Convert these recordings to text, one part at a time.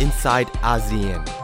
inside ASEAN.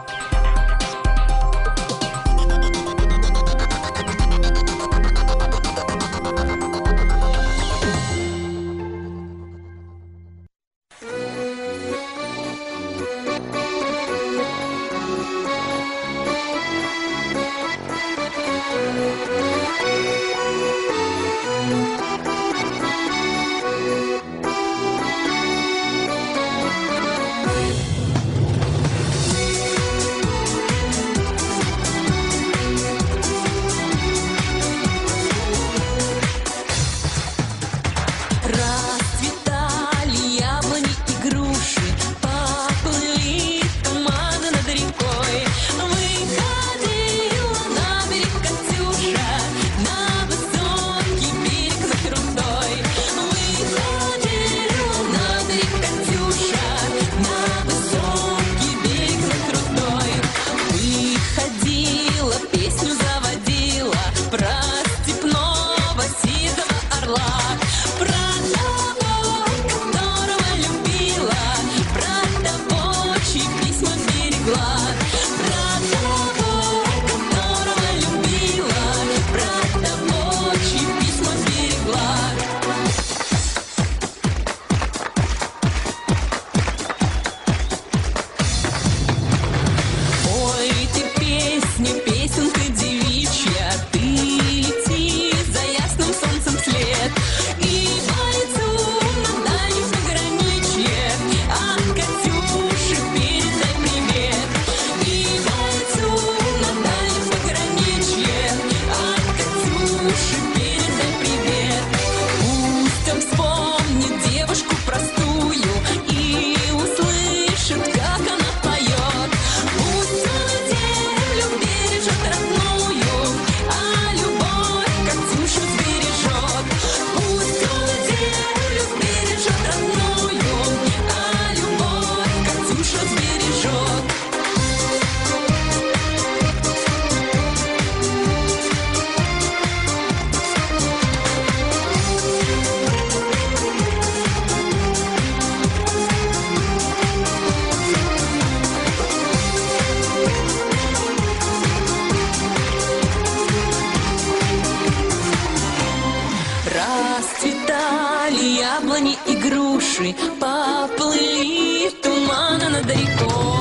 Яблони и груши, поплыли туманы над рекой.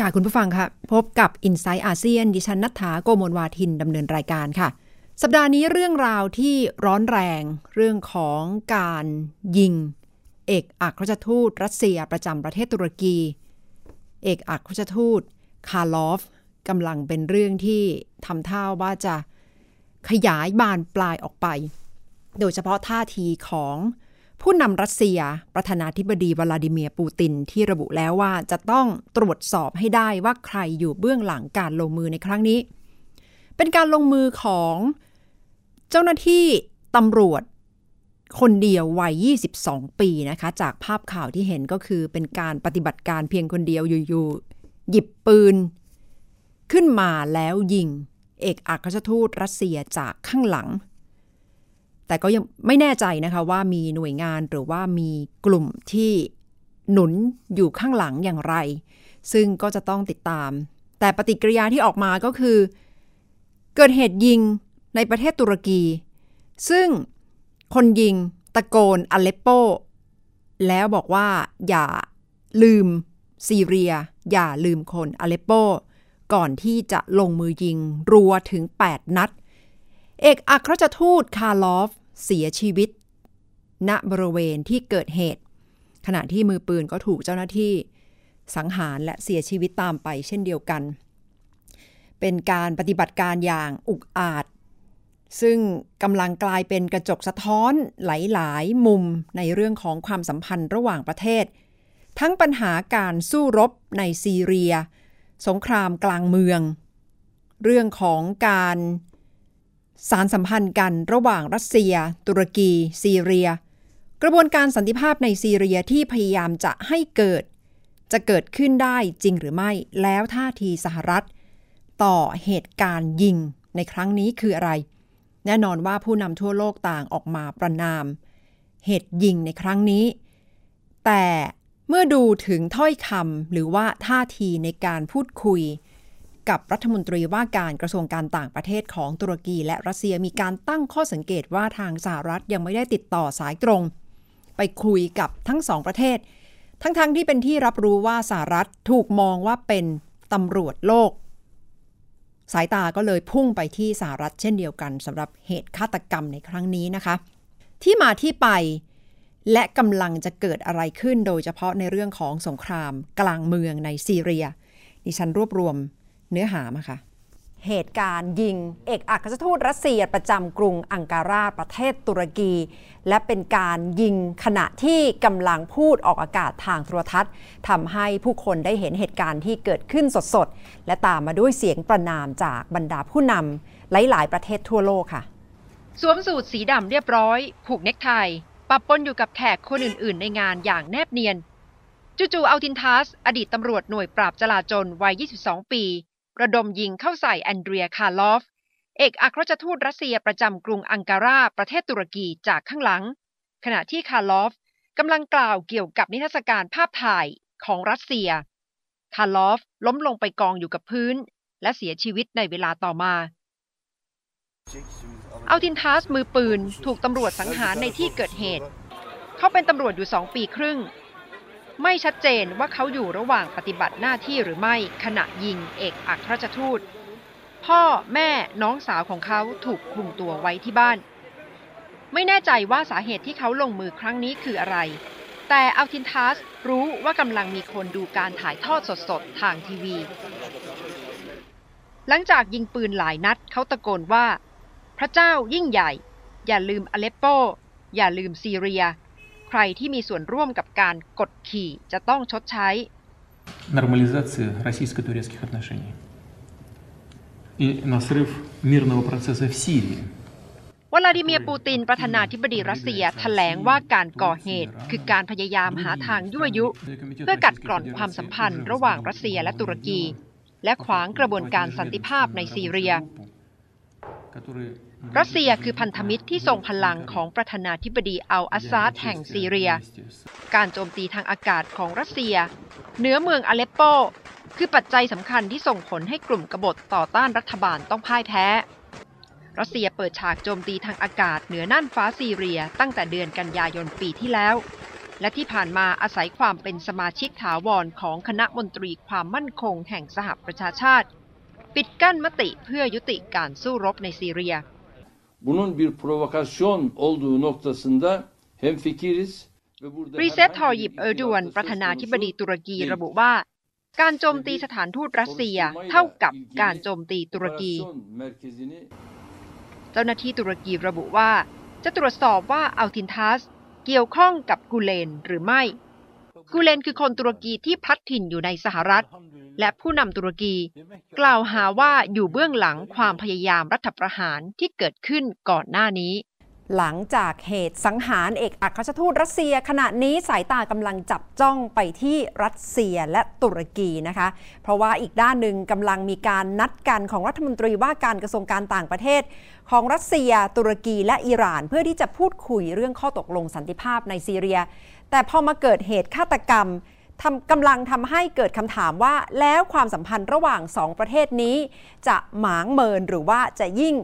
ค่ะ คุณผู้ฟังค่ะ พบกับ i n s i ซต์อาเซียนดิฉันนัฐถาโกโมลวาทินดำเนินรายการค่ะ สัปดาห์นี้เรื่องราวที่ร้อนแรงเรื่องของการยิง เอกอัครราชทูตรัสเซียประจำประเทศตุรกี เอกอัครราชทูตคาร์ลอฟกำลังเป็นเรื่องที่ทำท่าว่าจะขยายบานปลายออกไป โดยเฉพาะท่าทีของ ผู้นำรัสเซีย ประธานาธิบดีวลาดิเมียร์ปูตินที่ระบุแล้วว่าจะต้องตรวจสอบให้ได้ว่าใครอยู่เบื้องหลังการลงมือในครั้งนี้ เป็นการลงมือของเจ้าหน้าที่ตำรวจคนเดียววัย 22 ปีนะคะ จากภาพข่าวที่เห็นก็คือเป็นการปฏิบัติการเพียงคนเดียวอยู่ๆหยิบปืน ขึ้นมาแล้วยิง เอกอัครราชทูตรัสเซียจากข้างหลัง แต่ก็ยังไม่แน่ใจนะคะว่ามีหน่วยงานหรือว่ามีกลุ่มที่หนุนอยู่ข้างหลังอย่างไร ซึ่งก็จะต้องติดตาม แต่ปฏิกิริยาที่ออกมาก็คือ เกิดเหตุยิงในประเทศตุรกี ซึ่งคนยิงตะโกนอเลปโป แล้วบอกว่าอย่าลืมซีเรีย อย่าลืมคนอเลปโป ก่อนที่จะลงมือยิงรัวถึง 8 นัด เอกอัครราชทูตคาร์ลอฟ เสียชีวิต ณบริเวณที่เกิดเหตุ ขณะที่มือปืนก็ถูกเจ้าหน้าที่ สังหารและเสียชีวิตตามไปเช่นเดียวกัน เป็นการปฏิบัติการอย่างอุกอาจ ซึ่งกำลังกลายเป็นกระจกสะท้อนหลายๆ มุมในเรื่องของความสัมพันธ์ระหว่างประเทศ ทั้งปัญหาการสู้รบในซีเรีย สงครามกลางเมือง เรื่องของการ สารสัมพันธ์กันระหว่างรัสเซีย ตุรกี ซีเรีย กระบวนการสันติภาพในซีเรียที่พยายามจะให้เกิด จะเกิดขึ้นได้จริงหรือไม่ แล้วท่าทีสหรัฐ ต่อเหตุการณ์ยิงในครั้งนี้คืออะไร แน่นอนว่าผู้นำทั่วโลกต่างออกมาประนาม เหตุยิงในครั้งนี้ แต่เมื่อดูถึงถ้อยคำหรือว่าท่าทีในการพูดคุย กับรัฐมนตรีว่าการกระทรวงการต่างประเทศของตุรกีและรัสเซียมีการตั้งข้อสังเกตว่าทางสหรัฐยังไม่ได้ติดต่อสายตรง ไปคุยกับทั้งสองประเทศ ทั้งๆทที่เป็นที่รับรู้ว่าสหรัฐถูกมองว่าเป็นตำรวจโลก สายตาก็เลยพุ่งไปที่สหรัฐเช่นเดียวกันสำหรับเหตุฆาตกรรมในครั้งนี้นะคะ ที่มาที่ไปและกำลังจะเกิดอะไรขึ้นโดยเฉพาะในเรื่องของสงครามกลางเมืองในซีเรีย ดิฉันรวบรวม เนื้อหามาค่ะ เหตุการณ์ยิง เอกอัครราชทูตรัสเซียประจำกรุงอังการาประเทศตุรกี และเป็นการยิงขณะที่กำลังพูดออกอากาศทางโทรทัศน์ทำให้ผู้คนได้เห็นเหตุการณ์ที่เกิดขึ้นสดๆ และตามมาด้วยเสียงประนามจากบรรดาผู้นำหลายๆ ประเทศทั่วโลกค่ะสวมสูทสีดำเรียบร้อย ผูกเน็กไทปะปนอยู่กับแขกคนอื่นๆ ในงานอย่างแนบเนียน จู่ๆ อัลตินทัส อดีตตำรวจหน่วยปราบจลาจลวัย 22 ปี ระดมยิงเข้าใส่แอนเดรียคาร์ลอฟ เอกอัครราชทูตรัสเซียประจำกรุงอังการาประเทศตุรกีจากข้างหลัง ขณะที่คาร์ลอฟกำลังกล่าวเกี่ยวกับนิทรรศการภาพถ่ายของรัสเซีย คาร์ลอฟล้มลงไปกองอยู่กับพื้น และเสียชีวิตในเวลาต่อมาอัลตินทัสมือปืน ถูกตำรวจสังหารในที่เกิดเหตุ เขาเป็นตำรวจอยู่สองปีครึ่ง ไม่ชัดเจนว่าเขาอยู่ระหว่างปฏิบัติหน้าที่หรือไม่ขณะยิงเอกอัครราชทูต พ่อแม่น้องสาวของเขาถูกคุมตัวไว้ที่บ้าน ไม่แน่ใจว่าสาเหตุที่เขาลงมือครั้งนี้คืออะไร แต่อัลตินทัสรู้ว่ากำลังมีคนดูการถ่ายทอดสดๆ ทางทีวี หลังจากยิงปืนหลายนัดเขาตะโกนว่า พระเจ้ายิ่งใหญ่ อย่าลืมอเลปโป อย่าลืมซีเรีย ใครที่มีส่วนร่วมกับการกดขี่จะต้องชดใช้ нормализации российско-турецких отношений и на срыв мирного процесса в Сирии. วลาดิเมียร์ปูตินประธานาธิบดีรัสเซียแถลงว่าการก่อเหตุ คือการพยายามหาทางยั่วยุ เพื่อกัดกร่อนความสัมพันธ์ระหว่างรัสเซียและตุรกี และขวางกระบวนการสันติภาพในซีเรีย รัสเซียคือพันธมิตรที่ทรงพลังของประธานาธิบดีอัลอาซาดแห่งซีเรีย การโจมตีทางอากาศของรัสเซีย เหนือเมืองอเลปโป คือปัจจัยสำคัญที่ส่งผลให้กลุ่มกบฏต่อต้านรัฐบาลต้องพ่ายแพ้ รัสเซียเปิดฉากโจมตีทางอากาศเหนือน่านฟ้าซีเรียตั้งแต่เดือนกันยายนปีที่แล้ว และที่ผ่านมาอาศัยความเป็นสมาชิกถาวรของคณะมนตรีความมั่นคงแห่งสหประชาชาติ ปิดกั้นมติเพื่อยุติการสู้รบในซีเรีย bunun bir provokasyon olduğu noktasında hemfikiriz ve burada รีเซปทอยิบเออร์ดวนประธานาธิบดีตุรกีระบุว่า การโจมตีสถานทูตรัสเซียเท่ากับการโจมตีตุรกี operasyon merkezini เจ้าหน้าที่ตุรกีระบุว่า จะตรวจสอบว่าอัลตินทัสเกี่ยวข้องกับกูเลนหรือไม่ กูเลนคือคนตุรกีที่พลัดถิ่นอยู่ในสหรัฐ และผู้นำตุรกี กล่าวหาว่าอยู่เบื้องหลังความพยายามรัฐประหารที่เกิดขึ้นก่อนหน้านี้ หลังจากเหตุสังหารเอกอัครราชทูตรัสเซีย ขณะนี้สายตากำลังจับจ้องไปที่รัสเซียและตุรกีนะคะ เพราะว่าอีกด้านหนึ่งกำลังมีการนัดกันของรัฐมนตรีว่าการกระทรวงการต่างประเทศของรัสเซีย ตุรกีและอิหร่าน เพื่อที่จะพูดคุยเรื่องข้อตกลงสันติภาพในซีเรีย แต่พอมาเกิดเหตุฆาตกรรมทำกำลังทำให้เกิดคำถามว่าแล้วความสัมพันธ์ระหว่างสองประเทศนี้ จะหมางเมินหรือว่าจะยิ่ง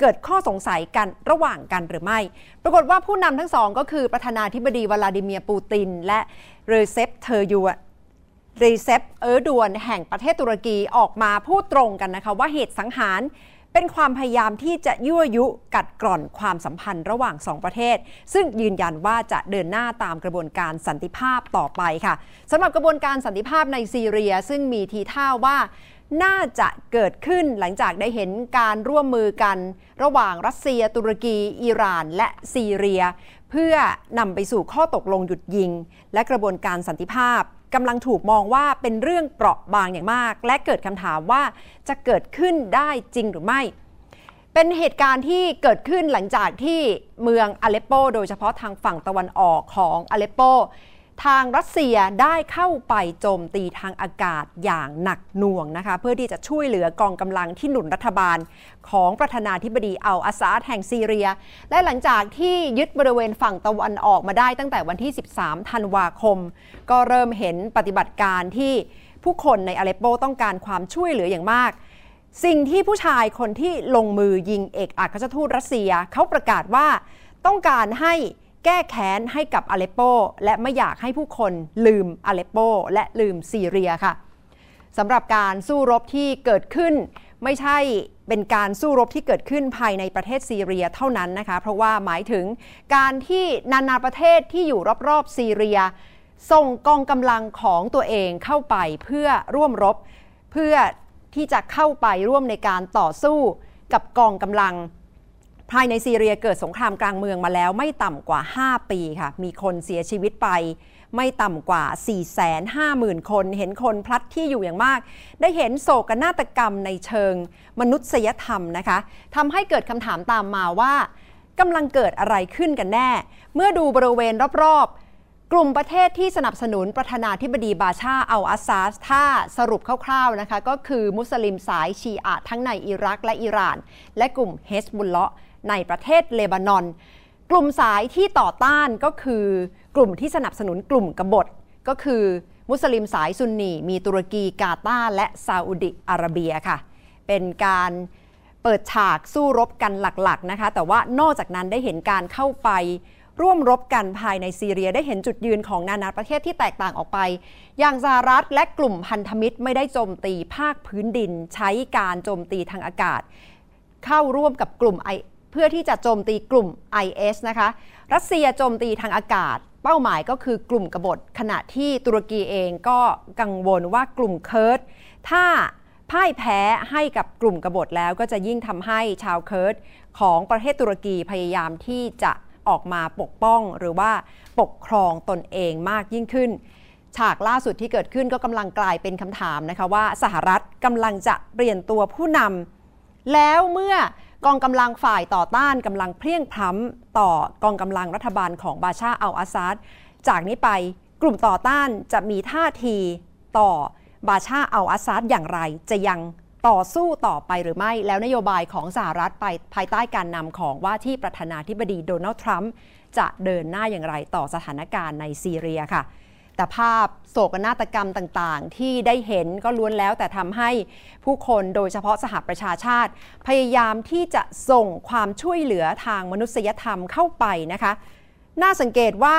เกิดข้อสงสัยกันระหว่างกันหรือไม่ ปรากฏว่าผู้นำทั้งสองก็คือประธานาธิบดีวลาดิเมียร์ปูติน และเรเซปเทอร์ยูรีเซปเออร์ดวนแห่งประเทศตุรกีออกมาพูดตรงกันนะคะว่าเหตุสังหาร เป็นความพยายามที่จะยั่วยุกัดกร่อนความสัมพันธ์ระหว่างสองประเทศ ซึ่งยืนยันว่าจะเดินหน้าตามกระบวนการสันติภาพต่อไปค่ะสำหรับกระบวนการสันติภาพในซีเรีย ซึ่งมีทีท่าว่าน่าจะเกิดขึ้นหลังจากได้เห็นการร่วมมือกัน ระหว่างรัสเซีย ตุรกี อิหร่าน และซีเรีย เพื่อนำไปสู่ข้อตกลงหยุดยิง และกระบวนการสันติภาพ กำลังถูกมองว่าเป็นเรื่องเปราะบางอย่างมาก และเกิดคำถามว่าจะเกิดขึ้นได้จริงหรือไม่ เป็นเหตุการณ์ที่เกิดขึ้นหลังจากที่เมืองอเลปโป โดยเฉพาะทางฝั่งตะวันออกของอเลปโป ทางรัสเซียได้เข้าไปโจมตีทางอากาศอย่างหนักหน่วงนะคะ เพื่อที่จะช่วยเหลือกองกำลังที่หนุนรัฐบาล ของประธานาธิบดีอัลอาซาดแห่งซีเรีย และหลังจากที่ยึดบริเวณฝั่งตะวันออกมาได้ตั้งแต่วันที่ 13 ธันวาคม ก็เริ่มเห็นปฏิบัติการที่ผู้คนในอเลปโปต้องการความช่วยเหลืออย่างมากสิ่งที่ผู้ชายคนที่ลงมือยิงเอกอัครราชทูตรัสเซีย เขาประกาศว่าต้องการให้ แก้แค้นให้กับอเลปโป และไม่อยากให้ผู้คนลืมอเลปโป และลืมซีเรียค่ะสำหรับการสู้รบที่เกิดขึ้น ไม่ใช่เป็นการสู้รบที่เกิดขึ้นภายในประเทศซีเรียเท่านั้นนะคะ เพราะว่าหมายถึงการที่นานาประเทศที่อยู่รอบๆซีเรีย ส่งกองกำลังของตัวเองเข้าไปเพื่อร่วมรบ เพื่อที่จะเข้าไปร่วมในการต่อสู้กับกองกำลัง ภายในซีเรียเกิดสงครามกลางเมืองมาแล้วไม่ต่ำกว่า 5 ปีค่ะ มีคนเสียชีวิตไป ไม่ต่ำกว่า 450,000 คน เห็นคนพลัดที่อยู่อย่างมาก ได้เห็นโศกนาฏกรรมในเชิงมนุษยธรรมนะคะทำให้เกิดคำถามตามมาว่ากำลังเกิดอะไรขึ้นกันแน่ เมื่อดูบริเวณรอบๆ กลุ่มประเทศที่สนับสนุนประธานาธิบดีบาชาอัลอาซาดถ้าสรุปคร่าวๆนะคะ ก็คือมุสลิมสายชีอะทั้งในอิรักและอิหร่าน และกลุ่มเฮสบุลเลาะ ในประเทศเลบานอน กลุ่มสายที่ต่อต้านก็คือกลุ่มที่สนับสนุนกลุ่มกบฏก็คือมุสลิมสายซุนนีมีตุรกีกาตาร์และซาอุดิอาระเบียค่ะ เป็นการเปิดฉากสู้รบกันหลักๆนะคะ แต่ว่านอกจากนั้นได้เห็นการเข้าไปร่วมรบกันภายในซีเรียได้เห็นจุดยืนของนานาประเทศที่แตกต่างออกไป อย่างสหรัฐและกลุ่มพันธมิตรไม่ได้โจมตีภาคพื้นดิน ใช้การโจมตีทางอากาศ เข้าร่วมกับกลุ่ม เพื่อที่จะโจมตีกลุ่ม IS นะคะ รัสเซียโจมตีทางอากาศ เป้าหมายก็คือกลุ่มกบฏ ขณะที่ตุรกีเองก็กังวลว่ากลุ่มเคิร์ดถ้าพ่ายแพ้ให้กับกลุ่มกบฏแล้วก็จะยิ่งทำให้ชาวเคิร์ดของประเทศตุรกีพยายามที่จะออกมาปกป้องหรือว่าปกครองตนเองมากยิ่งขึ้น ฉากล่าสุดที่เกิดขึ้นก็กำลังกลายเป็นคำถามนะคะว่าสหรัฐกำลังจะเปลี่ยนตัวผู้นำแล้วเมื่อ กองกำลังฝ่ายต่อต้านกำลังเพลียงพล้ำต่อกองกำลังรัฐบาลของบาชาอัลอาซาดจากนี้ไปกลุ่มต่อต้านจะมีท่าทีต่อบาชาอัลอาซาดอย่างไร จะยังต่อสู้ต่อไปหรือไม่ แล้วนโยบายของสหรัฐไปภายใต้การนำของว่าที่ประธานาธิบดีโดนัลด์ทรัมป์จะเดินหน้าอย่างไรต่อสถานการณ์ในซีเรียค่ะ แต่ภาพโศกนาฏกรรมต่างๆ ที่ได้เห็นก็ล้วนแล้วแต่ทำให้ผู้คนโดยเฉพาะสหประชาชาติ พยายามที่จะส่งความช่วยเหลือทางมนุษยธรรมเข้าไปนะคะ น่าสังเกตว่า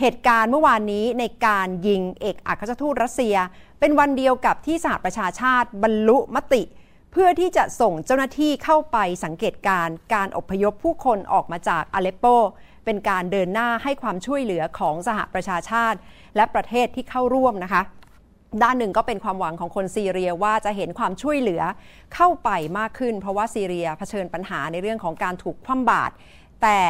เหตุการณ์เมื่อวานนี้ในการยิงเอกอัครราชทูตรัสเซีย เป็นวันเดียวกับที่สหประชาชาติบรรลุมติ เพื่อที่จะส่งเจ้าหน้าที่เข้าไปสังเกตการณ์การอพยพผู้คนออกมาจากอเลปโป เป็นการเดินหน้าให้ความช่วยเหลือของสหประชาชาติ และประเทศที่เข้าร่วมนะคะ ด้านหนึ่งก็เป็นความหวังของคนซีเรียว่าจะเห็นความช่วยเหลือเข้าไปมากขึ้น เพราะว่าซีเรียเผชิญปัญหาในเรื่องของการถูกคว่ำบาตรแต่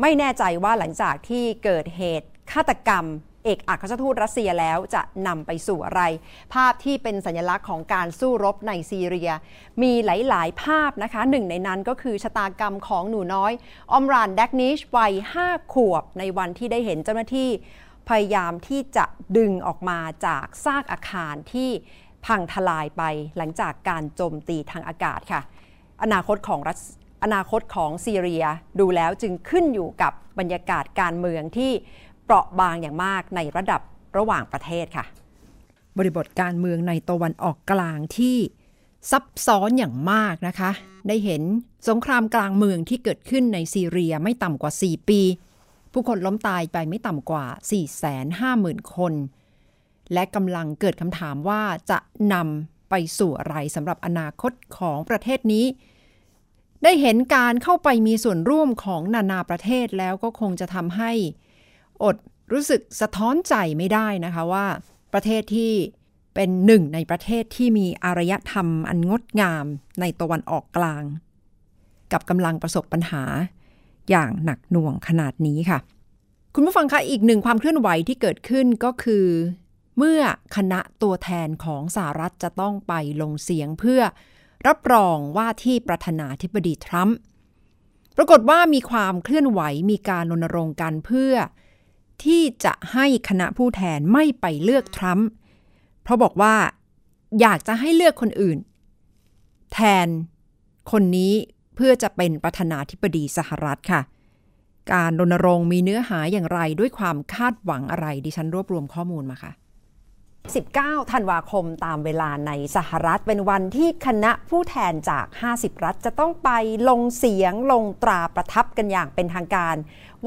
ไม่แน่ใจว่าหลังจากที่เกิดเหตุฆาตกรรม เอกอัครราชทูตรัสเซียแล้วจะนำไปสู่อะไร ภาพที่เป็นสัญลักษณ์ของการสู้รบในซีเรีย มีหลาย ๆ ภาพนะคะหนึ่งในนั้นก็คือชะตากรรมของหนูน้อยออมรานแดกนิชวัย5ขวบ ในวันที่ได้เห็นเจ้าหน้าที่ พยายามที่จะดึงออกมาจากซากอาคารที่พังทลายไปหลังจากการโจมตีทางอากาศค่ะ อนาคตของรัสอนาคตของซีเรียดูแล้วจึงขึ้นอยู่กับบรรยากาศการเมืองที่ เปราะบางอย่างมากในระดับระหว่างประเทศค่ะ บริบทการเมืองในตะวันออกกลางที่ซับซ้อนอย่างมากนะคะ ได้เห็นสงครามกลางเมืองที่เกิดขึ้นในซีเรียไม่ต่ำกว่า 4 ปี ผู้คนล้มตายไปไม่ต่ำกว่า 450,000 คน และกำลังเกิดคำถามว่าจะนำไปสู่อะไรสำหรับอนาคตของประเทศนี้ ได้เห็นการเข้าไปมีส่วนร่วมของนานาประเทศแล้วก็คงจะทำให้ อดรู้สึกสะท้อนใจไม่ได้นะคะว่า ประเทศที่เป็นหนึ่งในประเทศที่มีอารยธรรมอันงดงามในตะวันออกกลาง กับกำลังประสบปัญหาอย่างหนักหน่วงขนาดนี้ค่ะ คุณผู้ฟังคะอีกหนึ่งความเคลื่อนไหวที่เกิดขึ้นก็คือ เมื่อคณะตัวแทนของสหรัฐจะต้องไปลงเสียงเพื่อรับรองว่าที่ประธานาธิบดีทรัมป์ปรากฏว่ามีความเคลื่อนไหวมีการรณรงค์กันเพื่อ ที่จะให้คณะผู้แทนไม่ไปเลือกทรัมป์เพราะบอกว่าอยากจะให้เลือกคนอื่น แทนคนนี้เพื่อจะเป็นประธานาธิบดีสหรัฐค่ะ การรณรงค์มีเนื้อหาอย่างไรด้วยความคาดหวังอะไร ดิฉันรวบรวมข้อมูลมาค่ะ 19 ธันวาคมตามเวลาในสหรัฐเป็นวันที่คณะผู้แทนจาก 50 รัฐจะต้องไปลงเสียงลงตราประทับกันอย่างเป็นทางการ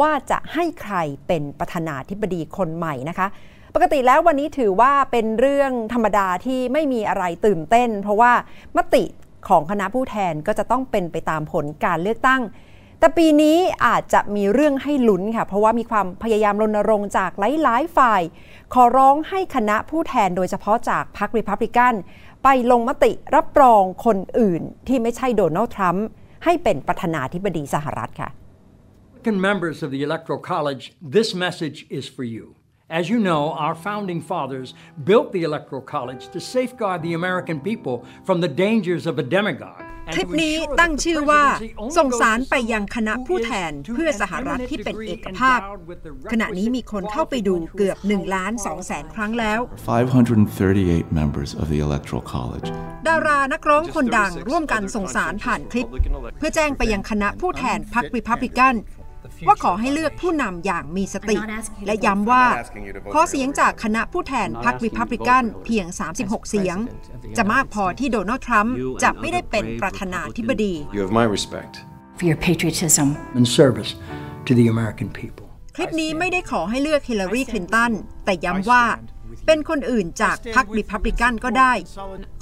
ว่าจะให้ใครเป็นประธานาธิบดีคนใหม่นะคะ ปกติแล้ววันนี้ถือว่าเป็นเรื่องธรรมดาที่ไม่มีอะไรตื่นเต้น เพราะว่ามติของคณะผู้แทนก็จะต้องเป็นไปตามผลการเลือกตั้ง แต่ปีนี้อาจจะมีเรื่องให้ลุ้นค่ะ เพราะว่ามีความพยายามรณรงค์จากหลายๆฝ่าย ขอร้องให้คณะผู้แทนโดยเฉพาะจากพรรคริพับลิกันไปลงมติรับรองคนอื่นที่ไม่ใช่โดนัลด์ทรัมป์ให้เป็นประธานาธิบดีสหรัฐค่ะ Republican members of the Electoral College, this message is for you. As you know, our founding fathers built the Electoral College to safeguard the American people from the dangers of a demagogue. คลิปนี้ตั้งชื่อว่า ส่งสารไปยังคณะผู้แทนเพื่อสหรัฐที่เป็นเอกภาพ ขณะนี้มีคนเข้าไปดูเกือบ1ล้าน2แสนครั้งแล้ว 538 members of the Electoral College. ดารานักร้องคนดังร่วมกันส่งสารผ่านคลิป เพื่อแจ้งไปยังคณะผู้แทนพรรคริพับลิกัน ว่าขอให้เลือกผู้นำอย่างมีสติ และย้ำว่า ขอเสียงจากคณะผู้แทนพรรคริพับลิกันเพียง 36 เสียง จะมากพอที่โดนัลด์ทรัมป์จะไม่ได้เป็นประธานาธิบดี You have my respect. for your patriotism. In service to the American people. คลิปนี้ไม่ได้ขอให้เลือกฮิลลารีคลินตันแต่ย้ำว่าเป็นคนอื่นจากพรรคริพับลิกันก็ได้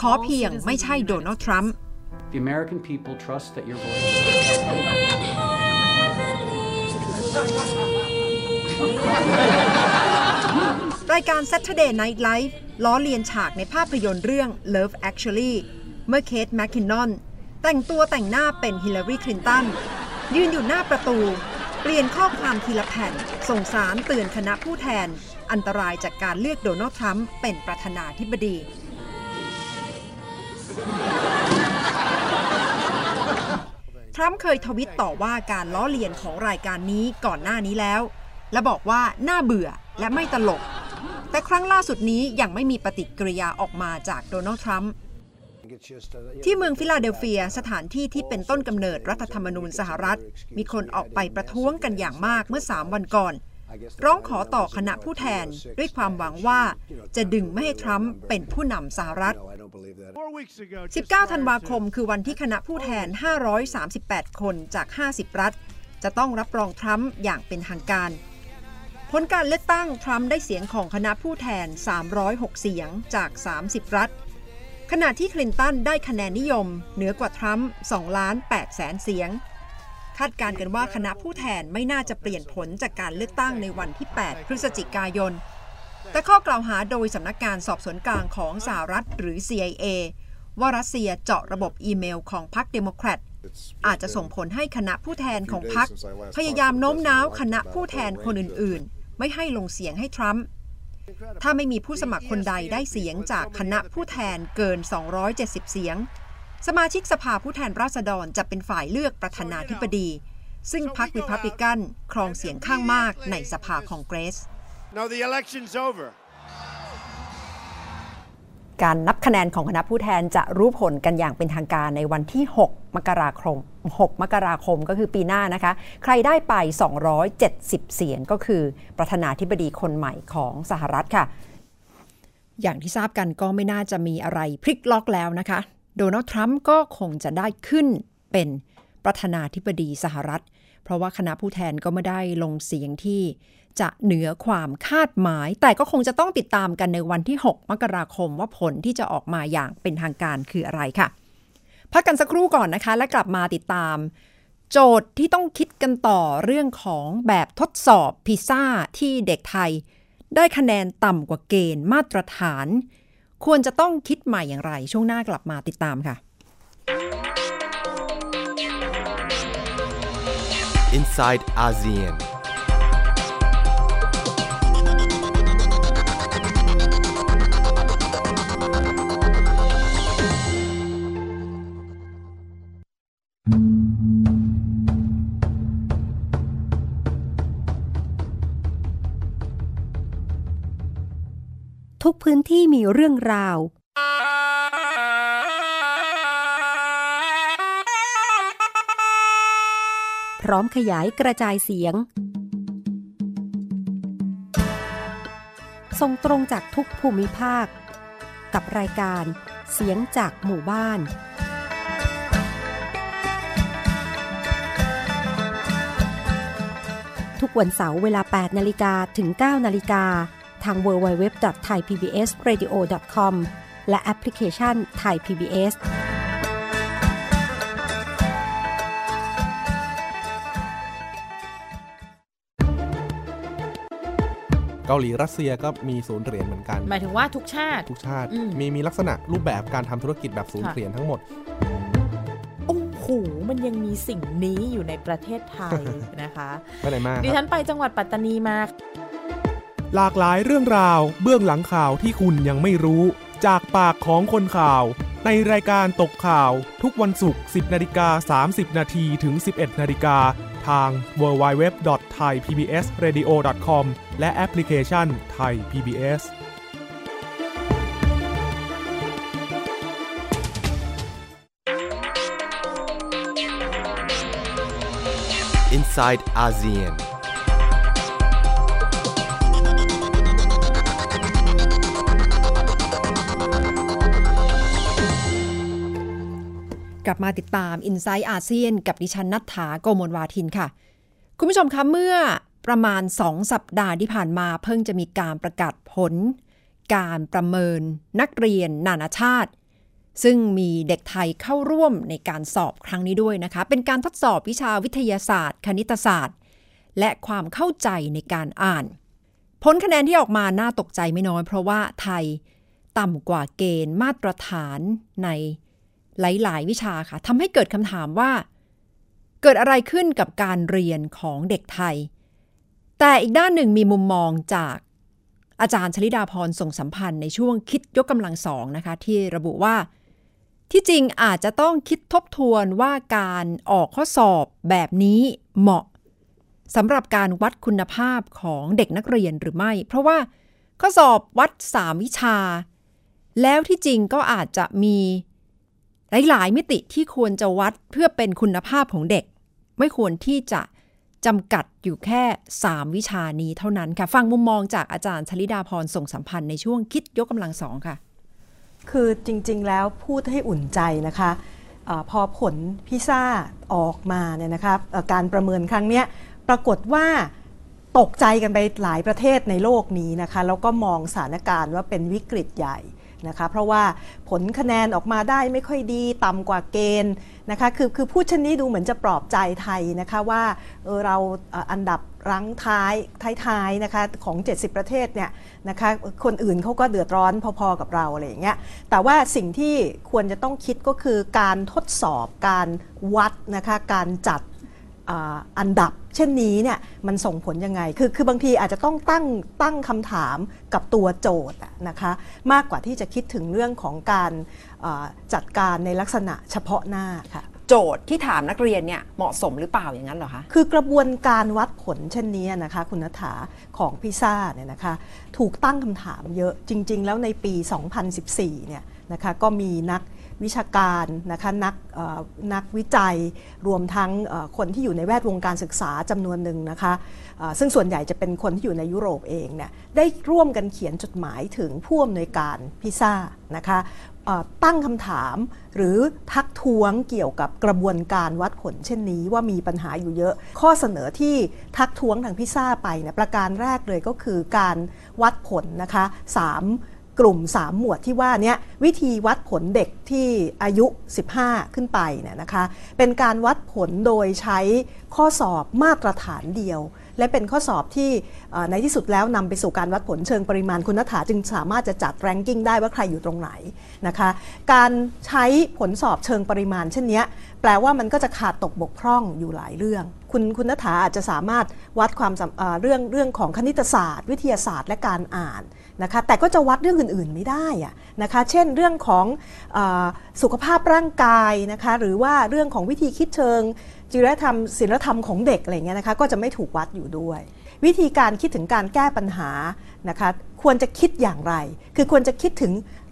ขอเพียงไม่ใช่โดนัลด์ทรัมป์ The American people trust that your voice. รายการ Saturday Night Live ล้อเลียนฉากในภาพยนตร์เรื่อง Love Actually เมื่อเคทแมคคินนอนแต่งตัวแต่งหน้าเป็นฮิลลารีคลินตัน ยืนอยู่หน้าประตู เปลี่ยนข้อความทีละแผ่น ส่งสารเตือนคณะผู้แทน อันตรายจากการเลือกโดนัลด์ทรัมป์เป็นประธานาธิบดี ทรัมป์เคยทวิตต่อว่าการล้อเลียนของรายการนี้ก่อนหน้านี้แล้ว และบอกว่าน่าเบื่อและไม่ตลก แต่ครั้งล่าสุดนี้ยังไม่มีปฏิกิริยาออกมาจากโดนัลด์ทรัมป์ที่เมืองฟิลาเดลเฟียสถานที่ที่เป็นต้นกำเนิดรัฐธรรมนูญสหรัฐ มีคนออกไปประท้วงกันอย่างมากเมื่อ 3 วันก่อน ร้องขอต่อคณะผู้แทนด้วยความหวังว่าจะดึงไม่ให้ทรัมป์เป็นผู้นำสหรัฐ 19 ธันวาคมคือวันที่คณะผู้แทน 538 คนจาก 50 รัฐ จะต้องรับรองทรัมป์อย่างเป็นทางการ ผลการเลือกตั้งทรัมป์ได้เสียงของคณะผู้แทน 306 เสียงจาก 30 รัฐ ขณะที่คลินตันได้คะแนนนิยม เหนือกว่าทรัมป์2ล้าน8แสนเสียง คาดการณ์กันว่าคณะผู้แทนไม่น่าจะเปลี่ยนผลจากการเลือกตั้งในวันที่ 8 พฤศจิกายน แต่ข้อกล่าวหาโดยสำนักงานสอบสวนกลางของสหรัฐหรือ CIA ว่ารัสเซียเจาะระบบอีเมลของพรรคเดโมแครตอาจจะส่งผลให้คณะผู้แทนของพรรคพยายามโน้มน้าวคณะผู้แทนคนอื่น ๆ ไม่ให้ลงเสียงให้ทรัมป์ถ้าไม่มีผู้สมัครคนใดได้เสียงจากคณะผู้แทนเกิน 270 เสียง สมาชิกสภาผู้แทนราษฎรจะเป็นฝ่ายเลือกประธานาธิบดี ซึ่งพรรคริพับลิกันครองเสียงข้างมากในสภาคองเกรส No, the election's over. การนับคะแนนของคณะผู้แทนจะรู้ผลกันอย่างเป็นทางการในวันที่ 6 มกราคม 6 มกราคมก็คือปีหน้านะคะ ใครได้ไป 270 เสียงก็คือประธานาธิบดีคนใหม่ของสหรัฐค่ะ อย่างที่ทราบกันก็ไม่น่าจะมีอะไรพลิกล็อกแล้วนะคะ โดนัลด์ทรัมป์ก็คงจะได้ขึ้นเป็นประธานาธิบดีสหรัฐ เพราะว่าคณะผู้แทนก็ไม่ได้ลงเสียงที่จะเหนือความคาดหมาย แต่ก็คงจะต้องติดตามกันในวันที่ 6 มกราคมว่าผลที่จะออกมาอย่างเป็นทางการคืออะไรค่ะ พักกันสักครู่ก่อนนะคะ และกลับมาติดตาม โจทย์ที่ต้องคิดกันต่อเรื่องของแบบทดสอบพิซซ่าที่เด็กไทย ได้คะแนนต่ำกว่าเกณฑ์มาตรฐาน ควรจะต้องคิดใหม่อย่างไร ช่วงหน้ากลับมาติดตามค่ะ inside ASEAN. ทุกพื้นที่มีเรื่องราว ร้อมขยายกระจายเสียง ส่งตรงจากทุกภูมิภาค กับรายการเสียงจากหมู่บ้านทุกวันเสาร์เวลา 8 นาฬิกาถึง 9 นาฬิกา ทาง www.thaipbsradio.com และแอปพลิเคชัน Thai PBS กาหลีรัสเซียก็มีศูนย์เหรียญเหมือนกัน หมายถึงว่าทุกชาติ ทุกชาติอืมมีมีลักษณะรูปแบบการทำธุรกิจแบบศูนย์ค่ะเหรียญทั้งหมดโอ้โหมันยังมีสิ่งนี้อยู่ในประเทศไทยนะคะไปไหนมาครับดิฉันไปจังหวัดปัตตานีมาหลากหลายเรื่องราว เบื้องหลังข่าวที่คุณยังไม่รู้ จากปากของคนข่าว ในรายการตกข่าว ทุกวันศุกร์ 10นาฬิกา30นาทีถึง 11นาฬิกา ทาง www.thaipbsradio.com และแอปพลิเคชัน Thai PBS Inside ASEAN. กลับมาติดตาม i n s i ซต์อาเซียนกับดิฉันนัฐถาโกมลวาทินค่ะ คุณผู้ชมคะเมื่อประมาณ 2 สัปดาห์ที่ผ่านมาเพิ่งจะมีการประกาศผล การประเมินนักเรียนนานาชาติ ซึ่งมีเด็กไทยเข้าร่วมในการสอบครั้งนี้ด้วยนะคะ เป็นการทดสอบวิชาวิทยาศาสตร์ คณิตศาสตร์ และความเข้าใจในการอ่าน ผลคะแนนที่ออกมาน่าตกใจไม่น้อย เพราะว่าไทยต่ำกว่าเกณฑ์มาตรฐานใน หลาย ๆ วิชาค่ะทำให้เกิดคำถามว่า เกิดอะไรขึ้นกับการเรียนของเด็กไทย แต่อีกด้านหนึ่งมีมุมมองจากอาจารย์ชลิดาพรส่งสัมพันธ์ในช่วงคิดยกกำลังสองนะคะ ที่ระบุว่า ที่จริงอาจจะต้องคิดทบทวนว่าการออกข้อสอบแบบนี้เหมาะสำหรับการวัดคุณภาพของเด็กนักเรียนหรือไม่ เพราะว่าข้อสอบวัด 3 วิชา แล้วที่จริงก็อาจจะมี หลายๆ มิติที่ควรจะวัดเพื่อเป็นคุณภาพของเด็ก ไม่ควรที่จะจำกัดอยู่แค่ 3 วิชานี้เท่านั้นค่ะ ฟังมุมมองจากอาจารย์ชลิดาพรส่งสัมพันธ์ในช่วงคิดยกกำลังสองค่ะ คือจริงๆแล้วพูดให้อุ่นใจนะคะอพอผลพิซ่าออกมาเนี่ยนะคะการประเมินครั้งนี้ปรากฏว่าตกใจกันไปหลายประเทศในโลกนี้นะคะ แล้วก็มองสถานการณ์ว่าเป็นวิกฤตใหญ่ นะคะเพราะว่าผลคะแนนออกมาได้ไม่ค่อยดีต่ำกว่าเกณฑ์นะคะคือคือพูดเช่นนี้ดูเหมือนจะปลอบใจไทยนะคะว่าเออเราอันดับรั้งท้ายท้ายๆนะคะของ 70 ประเทศเนี่ยนะคะคนอื่นเขาก็เดือดร้อนพอๆกับเราอะไรอย่างเงี้ยแต่ว่าสิ่งที่ควรจะต้องคิดก็คือการทดสอบการวัดนะคะการจัด อ่าอันดับ เช่นนี้เนี่ยมันส่งผลยังไง คือคือบางทีอาจจะต้องตั้งตั้งคำถามกับตัวโจทย์อะนะคะมากกว่าที่จะคิดถึงเรื่องของการอ่าจัดการในลักษณะเฉพาะหน้าค่ะโจทย์ที่ถามนักเรียนเนี่ยเหมาะสมหรือเปล่าอย่างนั้นเหรอคะคือกระบวนการวัดผลเช่นนี้นะคะคุณนัฐาของพิซ่าเนี่ยนะคะถูกตั้งคำถามเยอะจริง ๆ แล้วในปี 2014เนี่ยนะคะก็มีนัก วิชาการนะคะนักนักวิจัยรวมทั้งคนที่อยู่ในแวดวงการศึกษาจำนวนหนึ่งนะคะซึ่งส่วนใหญ่จะเป็นคนที่อยู่ในยุโรปเองเนี่ยได้ร่วมกันเขียนจดหมายถึงผู้อำนวยการพิซ่านะคะตั้งคำถามหรือทักท้วงเกี่ยวกับกระบวนการวัดผลเช่นนี้ว่ามีปัญหาอยู่เยอะ ข้อเสนอที่ทักท้วงทางพิซ่าไปเนี่ยประการแรกเลยก็คือการวัดผลนะคะสาม กลุ่ม 3 หมวดที่ว่าเนี้วิธีวัดผลเด็กที่อายุ 15 ขึ้นไปเนี่ยนะคะเป็นการวัดผลโดยใช้ข้อสอบมาตรฐานเดียว และเป็นข้อสอบที่ในที่สุดแล้วนำไปสู่การวัดผลเชิงปริมาณคุณนัฐาจึงสามารถจะจัดแรงกิ้งได้ว่าใครอยู่ตรงไหนนะคะการใช้ผลสอบเชิงปริมาณเช่นนี้แปลว่ามันก็จะขาดตกบกพร่องอยู่หลายเรื่อง คุณคุณนัฐาอาจจะสามารถวัดความเรื่องเรื่องของคณิตศาสตร์ วิทยาศาสตร์และการอ่าน นะคะแต่ก็จะวัดเรื่องอื่นๆไม่ได้อะนะคะเช่นเรื่องของออสุขภาพร่างกายนะคะหรือว่าเรื่องของวิธีคิดเชิงจริยธรรมศีลธรรมของเด็กอะไรเงี้ยนะคะก็จะไม่ถูกวัดอยู่ด้วย วิธีการคิดถึงการแก้ปัญหานะคะควรจะคิดอย่างไร คือควรจะคิดถึง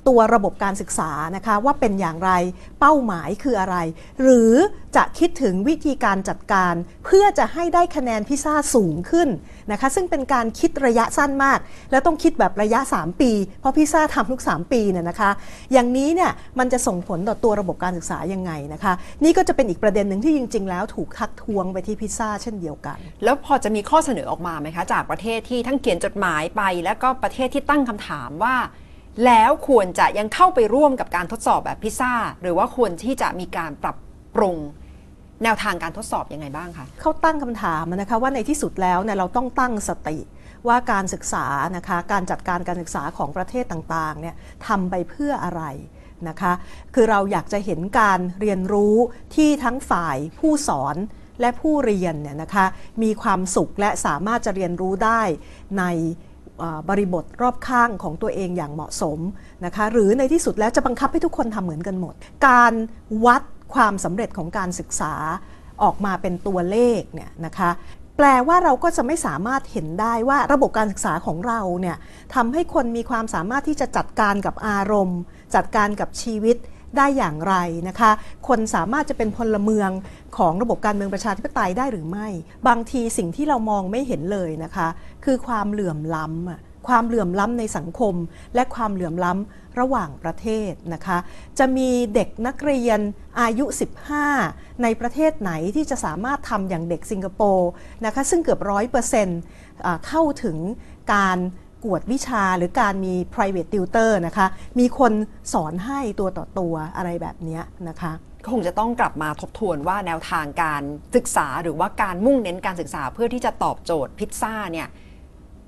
ตัวระบบการศึกษานะคะว่าเป็นอย่างไรเป้าหมายคืออะไร หรือจะคิดถึงวิธีการจัดการ เพื่อจะให้ได้คะแนนพิซซ่าสูงขึ้นนะคะซึ่งเป็นการคิดระยะสั้นมาก แล้วต้องคิดแบบระยะ 3 ปี เพราะพิซซ่าทำทุก 3 ปีเนี่ยนะคะ อย่างนี้เนี่ยมันจะส่งผลต่อตัวระบบการศึกษายังไงนะคะ นี่ก็จะเป็นอีกประเด็นหนึ่งที่จริง ๆ แล้วถูกทักทวงไปที่พิซซ่าเช่นเดียวกัน แล้วพอจะมีข้อเสนอออกมาไหมคะ จากประเทศที่ทั้งเขียนจดหมายไป แล้วก็ประเทศที่ตั้งคำถามว่า แล้วควรจะยังเข้าไปร่วมกับการทดสอบแบบพิซซ่า หรือว่าควรที่จะมีการปรับปรุงแนวทางการทดสอบยังไงบ้างคะเขาตั้งคำถามนะคะว่าในที่สุดแล้วเนี่ยเราต้องตั้งสติว่าการศึกษานะคะการจัดการการศึกษาของประเทศต่างๆเนี่ยทำไปเพื่ออะไรนะคะคือเราอยากจะเห็นการเรียนรู้ที่ทั้งฝ่ายผู้สอนและผู้เรียนเนี่ยนะคะมีความสุขและสามารถจะเรียนรู้ได้ใน บริบทรอบข้างของตัวเองอย่างเหมาะสมนะคะหรือในที่สุดแล้วจะบังคับให้ทุกคนทำเหมือนกันหมด การวัดความสำเร็จของการศึกษาออกมาเป็นตัวเลขเนี่ยนะคะแปลว่าเราก็จะไม่สามารถเห็นได้ว่าระบบการศึกษาของเราเนี่ยทำให้คนมีความสามารถที่จะจัดการกับอารมณ์ จัดการกับชีวิต ได้อย่างไรนะคะ คนสามารถจะเป็นพลเมืองของระบบการเมืองประชาธิปไตยได้หรือไม่ บางทีสิ่งที่เรามองไม่เห็นเลยนะคะ คือความเหลื่อมล้ำความเหลื่อมล้ำในสังคม และความเหลื่อมล้ำระหว่างประเทศนะคะ จะมีเด็กนักเรียนอายุ 15 ในประเทศไหนที่จะสามารถทำอย่างเด็กสิงคโปร์นะคะซึ่งเกือบร้อยเปอร์เซ็นต์เข้าถึงการ กวดวิชาหรือการมี private tutor นะคะ มีคนสอนให้ตัวต่อตัวอะไรแบบนี้นะคะก็คงจะต้องกลับมาทบทวนว่าแนวทางการศึกษาหรือว่าการมุ่งเน้นการศึกษาเพื่อที่จะตอบโจทย์พิซซ่าเนี่ย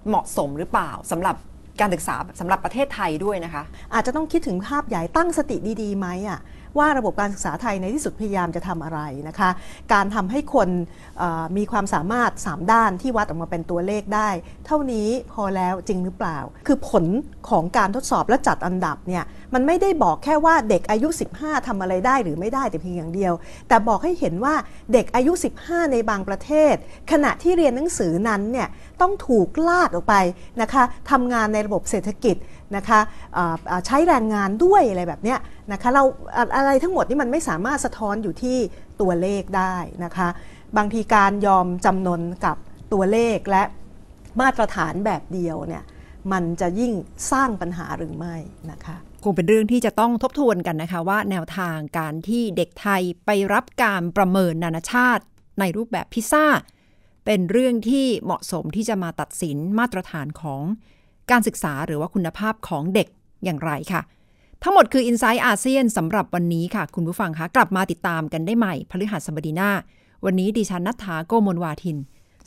เหมาะสมหรือเปล่าสำหรับการศึกษาสำหรับประเทศไทยด้วยนะคะ อาจจะต้องคิดถึงภาพใหญ่ตั้งสติดีๆไหมอะ ว่าระบบการศึกษาไทยในที่สุดพยายามจะทำอะไรนะคะ การทำให้คนมีความสามารถ 3 ด้านที่วัดออกมาเป็นตัวเลขได้ เท่านี้พอแล้วจริงหรือเปล่า คือผลของการทดสอบและจัดอันดับเนี่ย มันไม่ได้บอกแค่ว่าเด็กอายุ 15ทำอะไรได้หรือไม่ได้แต่เพียงอย่างเดียว แต่บอกให้เห็นว่าเด็กอายุ 15 ในบางประเทศ ขณะที่เรียนหนังสือนั้นเนี่ยต้องถูกลากออกไปนะคะทำงานในระบบเศรษฐกิจนะคะใช้แรงงานด้วยอะไรแบบนี้นะคะเราอะไรทั้งหมดนี่มันไม่สามารถสะท้อนอยู่ที่ตัวเลขได้นะคะบางทีการยอมจำนนกับตัวเลขและมาตรฐานแบบเดียวเนี่ยมันจะยิ่งสร้างปัญหาหรือไม่นะคะ คงเป็นเรื่องที่จะต้องทบทวนกันนะคะ ว่าแนวทางการที่เด็กไทยไปรับการประเมินนานาชาติ ในรูปแบบพิซซ่า เป็นเรื่องที่เหมาะสมที่จะมาตัดสินมาตรฐานของการศึกษาหรือว่าคุณภาพของเด็กอย่างไรค่ะ ทั้งหมดคือ i n s i ซต์อาเซียนสำหรับวันนี้ค่ะ คุณผู้ฟังคะกลับมาติดตามกันได้ใหม่พฤหัสบดีหน้า วันนี้ดิฉันนัฐาโกมลวาทิน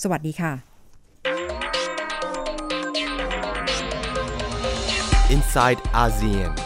สวัสดีค่ะ Inside ASEAN